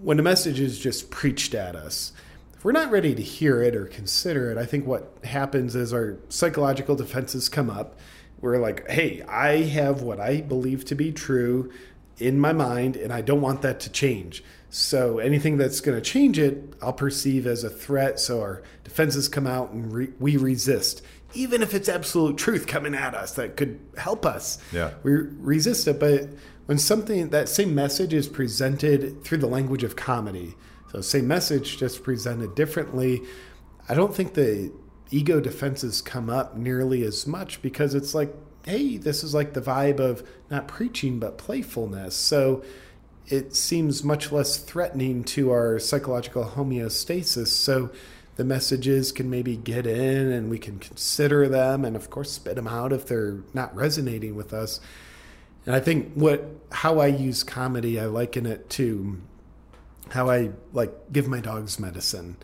when a message is just preached at us, if we're not ready to hear it or consider it, I think what happens is our psychological defenses come up. We're like, hey, I have what I believe to be true in my mind, and I don't want that to change. So anything that's going to change it, I'll perceive as a threat. So our defenses come out and re- we resist. Even if it's absolute truth coming at us that could help us, Yeah. we resist it. But when something that same message is presented through the language of comedy, So same message, just presented differently. I don't think the ego defenses come up nearly as much because it's like, hey, this is like the vibe of not preaching but playfulness. So it seems much less threatening to our psychological homeostasis. So the messages can maybe get in and we can consider them and of course spit them out if they're not resonating with us. And I think what how I use comedy, I liken it to how I like give my dogs medicine.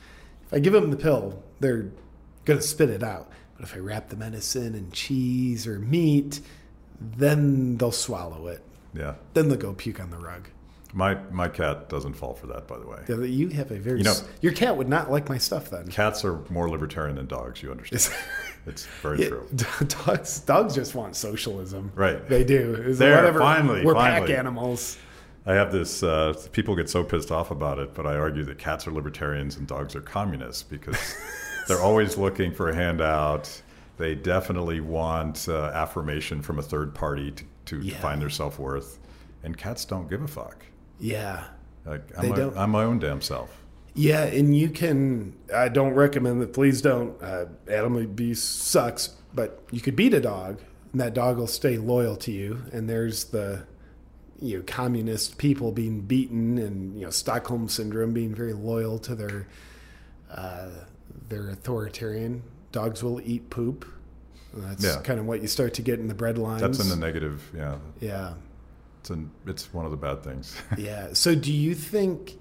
If I give them the pill, they're gonna spit it out. But if I wrap the medicine in cheese or meat, then they'll swallow it. Yeah. Then they'll go puke on the rug. My my cat doesn't fall for that, by the way. Yeah, You have a very You know- your cat would not like my stuff then. Cats are more libertarian than dogs. You understand? it's very Yeah, true. dogs dogs just want socialism. Right. They do. It's There, whatever. finally, We're pack animals. I have this. Uh, people get so pissed off about it, but I argue that cats are libertarians and dogs are communists because they're always looking for a handout. They definitely want uh, affirmation from a third party to, to Yeah. find their self worth, and cats don't give a fuck. Yeah. Like, I'm, They my, don't. I'm my own damn self. Yeah, and you can. I don't recommend that. Please don't. Uh, animal abuse sucks, but you could beat a dog, and that dog will stay loyal to you. And there's the, you know, communist people being beaten, and you know, Stockholm syndrome being very loyal to their, uh, their authoritarian. Dogs will eat poop. That's Yeah. kind of what you start to get in the bread lines. That's in the negative. Yeah, yeah. It's an, it's one of the bad things. Yeah. So do you think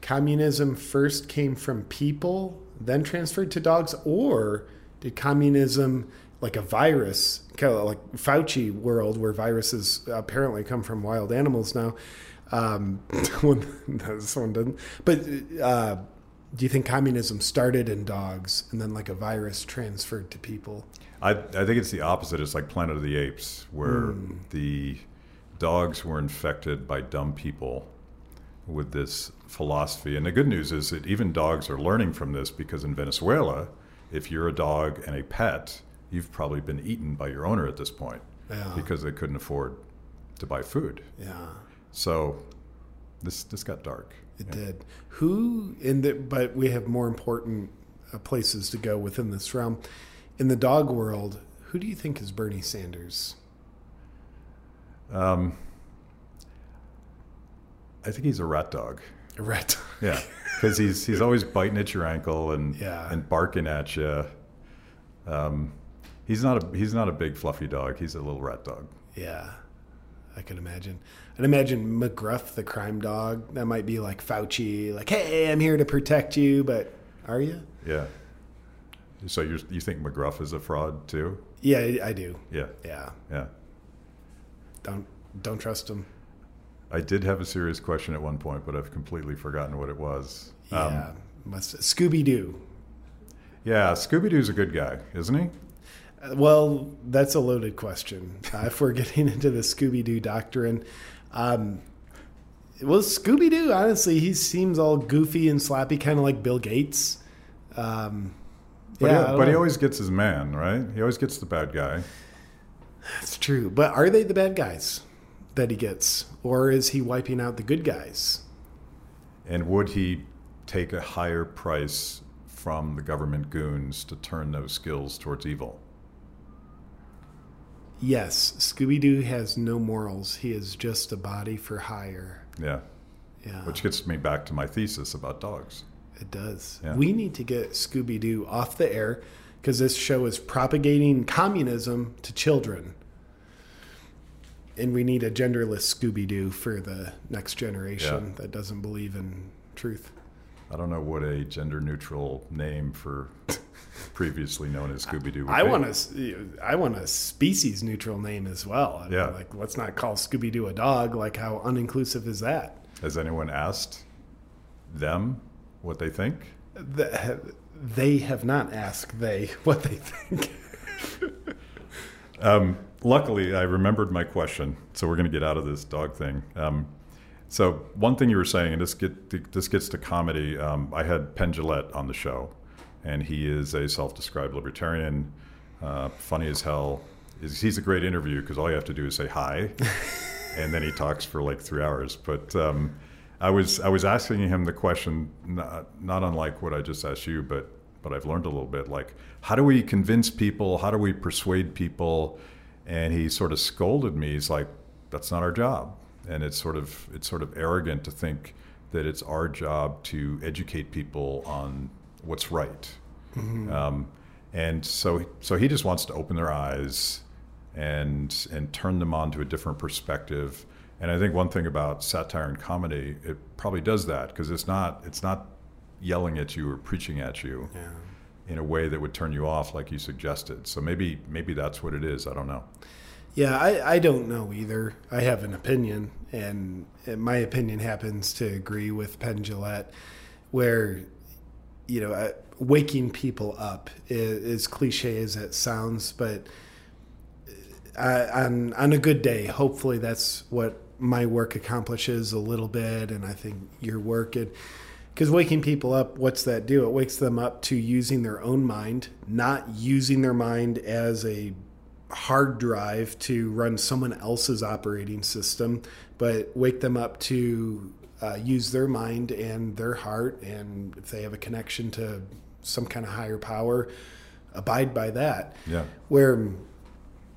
communism first came from people, then transferred to dogs, or did communism, like a virus, kind of like Fauci world, where viruses apparently come from wild animals now? Um, this one doesn't. But uh, do you think communism started in dogs and then like a virus transferred to people? I, I think it's the opposite. It's like Planet of the Apes, where the dogs were infected by dumb people with this philosophy. And the good news is that even dogs are learning from this because in Venezuela, if you're a dog and a pet, you've probably been eaten by your owner at this point Yeah. because they couldn't afford to buy food. Yeah. So this this got dark. It Yeah. did. Who in the but we have more important uh, places to go within this realm. In the dog world, who do you think is Bernie Sanders? Um, I think he's a rat dog. A rat. Yeah, because he's he's always biting at your ankle and Yeah. and barking at you. Um, he's not a he's not a big fluffy dog. He's a little rat dog. yeah. I can imagine. I'd imagine McGruff, the crime dog. That might be like Fauci, like, "Hey, I'm here to protect you," but are you? Yeah. So you you think McGruff is a fraud too? Yeah, I I do. Yeah, Yeah, yeah. Don't don't trust him. I did have a serious question at one point, but I've completely forgotten what it was. Um, Yeah, must Scooby Doo. yeah, Scooby Doo's a good guy, isn't he? Well, that's a loaded question. Uh, if we're getting into the Scooby Doo doctrine, um, well, Scooby Doo, honestly, he seems all goofy and slappy, kind of like Bill Gates. Um, But, yeah, he, but he always gets his man, right? He always gets the bad guy. That's true. But are they the bad guys that he gets, or is he wiping out the good guys? And would he take a higher price from the government goons to turn those skills towards evil? Yes, Scooby Doo has no morals. He is just a body for hire. Yeah. Yeah. Which gets me back to my thesis about dogs. It does. Yeah. We need to get Scooby Doo off the air because this show is propagating communism to children. And we need a genderless Scooby Doo for the next generation Yeah. that doesn't believe in truth. I don't know what a gender neutral name for previously known as Scooby Doo would I be. want a, I want a species neutral name as well. I mean, Yeah. Like, let's not call Scooby Doo a dog. Like, how uninclusive is that? Has anyone asked them what they think? The, they have not asked they what they think. Um, luckily, I remembered my question, so we're going to get out of this dog thing. Um, so one thing you were saying, and this get this gets to comedy. Um, I had Penn Jillette on the show, and he is a self-described libertarian, uh, funny as hell. Is he's a great interview because all you have to do is say hi, and then he talks for like three hours. But um, I was I was asking him the question, not, not unlike what I just asked you, but but I've learned a little bit. Like, how do we convince people? How do we persuade people? And he sort of scolded me. He's like, "That's not our job." And it's sort of it's sort of arrogant to think that it's our job to educate people on what's right. Mm-hmm. Um, and so so he just wants to open their eyes and and turn them on to a different perspective. And I think one thing about satire and comedy, it probably does that because it's not it's not yelling at you or preaching at you yeah. in a way that would turn you off, like you suggested. So maybe maybe that's what it is. I don't know. Yeah, I, I don't know either. I have an opinion, and, my opinion happens to agree with Penn Jillette, where, you know, waking people up is, cliche as it sounds, but uh, on on a good day, hopefully that's what my work accomplishes a little bit, and I think your work and because waking people up, what's that do? It wakes them up to using their own mind, not using their mind as a hard drive to run someone else's operating system, but wake them up to uh, use their mind and their heart, and if they have a connection to some kind of higher power, abide by that. Yeah. Where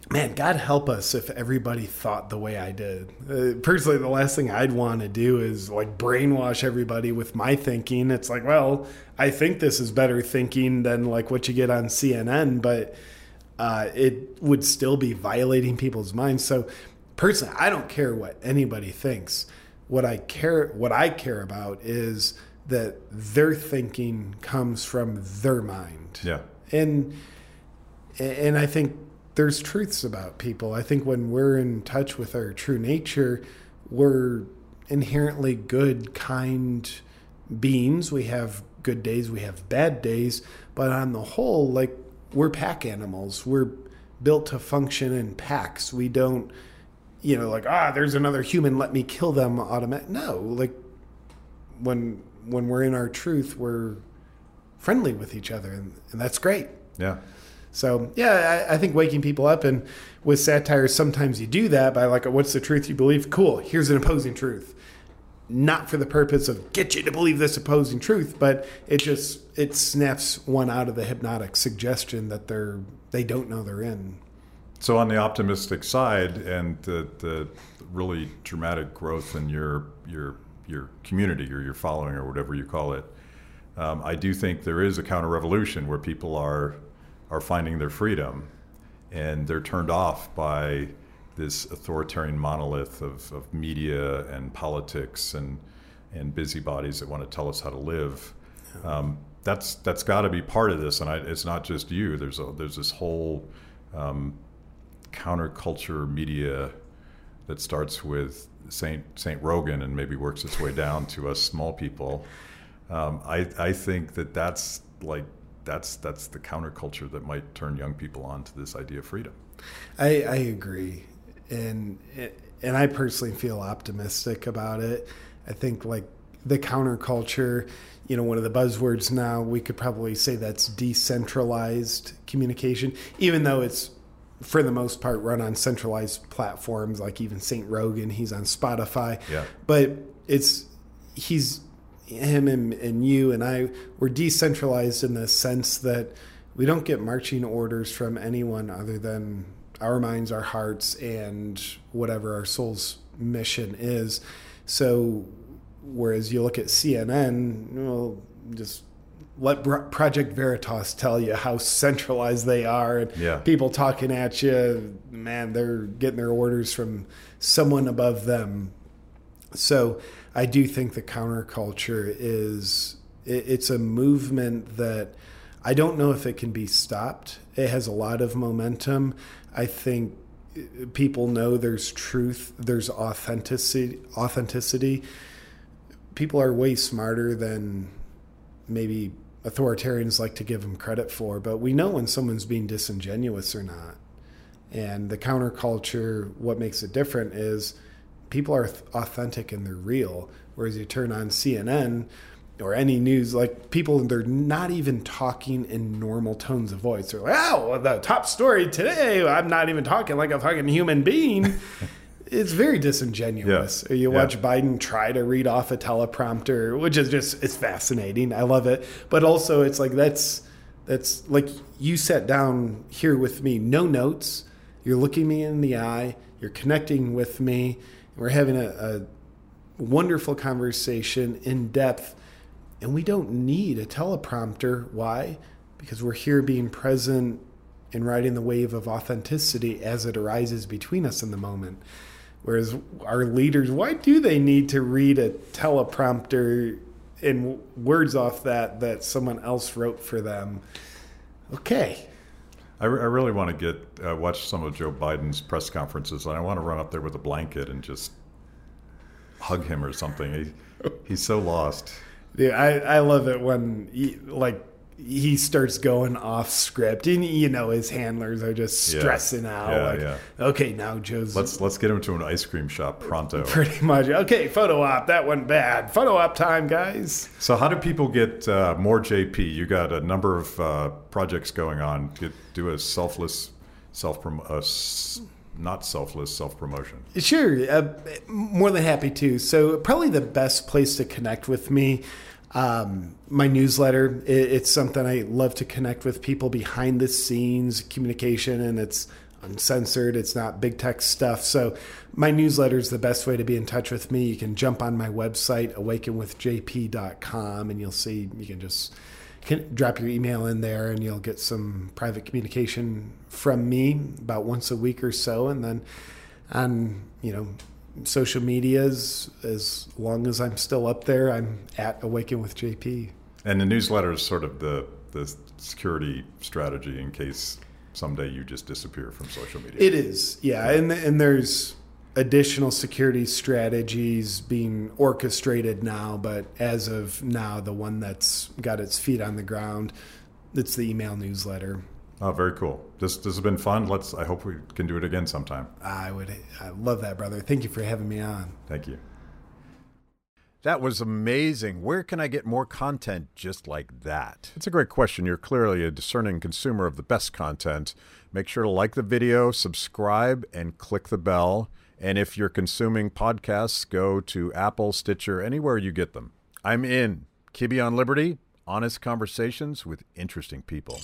man, God help us if everybody thought the way I did. Uh, personally, the last thing I'd want to do is like brainwash everybody with my thinking. It's like, well, I think this is better thinking than like what you get on CNN, but uh, it would still be violating people's minds. So, personally, I don't care what anybody thinks. What I care, what I care about is that their thinking comes from their mind. Yeah. And and I think there's truths about people. I think when we're in touch with our true nature, we're inherently good, kind beings. We have good days, we have bad days, but on the whole, like we're pack animals. We're built to function in packs. We don't, you know, like ah, there's another human, let me kill them. Automatic. No, like when when we're in our truth, we're friendly with each other, and, and that's great. Yeah. So yeah, I, I, think waking people up and with satire, sometimes you do that by like, what's the truth you believe? Cool. Here's an opposing truth. Not for the purpose of get you to believe this opposing truth, but it just it snaps one out of the hypnotic suggestion that they're they don't know they're in. So on the optimistic side, and the, the really dramatic growth in your your your community or your following or whatever you call it, um, I do think there is a counter revolution where people are are finding their freedom and they're turned off by this authoritarian monolith of, of media and politics and, and busybodies that want to tell us how to live. Um, that's that's got to be part of this, and I, it's not just you. There's a, there's this whole um, counterculture media that starts with Saint Saint Rogan and maybe works its way down to us small people. Um, I I think that that's like that's that's the counterculture that might turn young people on to this idea of freedom. I, I agree, and and I personally feel optimistic about it. I think like the counterculture, you know, one of the buzzwords now we could probably say that's decentralized communication, even though it's for the most part run on centralized platforms like even Saint Rogan, he's on Spotify. Yeah. But it's he's him and, and you and I were decentralized in the sense that we don't get marching orders from anyone other than our minds, our hearts, and whatever our soul's mission is. So, whereas you look at CNN, well, just let Project Veritas tell you how centralized they are, and yeah. people talking at you, man, they're getting their orders from someone above them. So, I do think the counterculture is it, it's a movement that I don't know if it can be stopped. It has a lot of momentum. I think people know there's truth, there's authenticity. Authenticity. People are way smarter than maybe authoritarians like to give them credit for, but we know when someone's being disingenuous or not. And the counterculture, what makes it different is people are authentic and they're real. Whereas you turn on CNN or any news, like people, they're not even talking in normal tones of voice. They're like, oh, the top story today, I'm not even talking like a fucking human being. it's very disingenuous. Yeah. You Yeah. watch Biden try to read off a teleprompter, which is just it's fascinating. I love it. But also it's like that's that's like you sat down here with me, no notes. You're looking me in the eye, you're connecting with me, we're having a, a wonderful conversation in depth. And we don't need a teleprompter. Why? Because we're here being present and riding the wave of authenticity as it arises between us in the moment. Whereas our leaders, why do they need to read a teleprompter and words off that that someone else wrote for them? Okay. I, re- I really want to get uh, watch some of Joe Biden's press conferences, and I want to run up there with a blanket and just hug him or something. He, he's so lost. Yeah, I, I love it when he, like he starts going off script and you know his handlers are just Yeah. stressing out Yeah, like yeah. okay now Joe's Let's let's get him to an ice cream shop pronto. pretty much okay photo op that went bad photo op time guys So, how do people get uh, more JP? You got a number of uh, projects going on. Get, do a selfless, self prom, uh, not selfless self promotion. Sure, uh, more than happy to. So, probably the best place to connect with me, um, my newsletter. It, it's something I love to connect with people behind the scenes, communication, and it's uncensored. It's not big tech stuff. So, my newsletter is the best way to be in touch with me. You can jump on my website, awakenwithjp.com, and you'll see you can just can drop your email in there and you'll get some private communication from me about once a week or so. And then on you know social medias as long as i'm still up there i'm at awaken with jp And the newsletter is sort of the the security strategy in case someday you just disappear from social media. it is yeah. And and there's additional security strategies being orchestrated now but as of now the one that's got its feet on the ground it's the email newsletter oh, very cool. This this has been fun. Let's. I hope we can do it again sometime. i would i love that brother thank you for having me on Thank you. That was amazing. Where can I get more content just like that? It's a great question. You're clearly a discerning consumer of the best content. Make sure to like the video, subscribe, and click the bell. And if you're consuming podcasts, go to Apple, Stitcher, anywhere you get them. I'm in. Kibbe on Liberty, honest conversations with interesting people.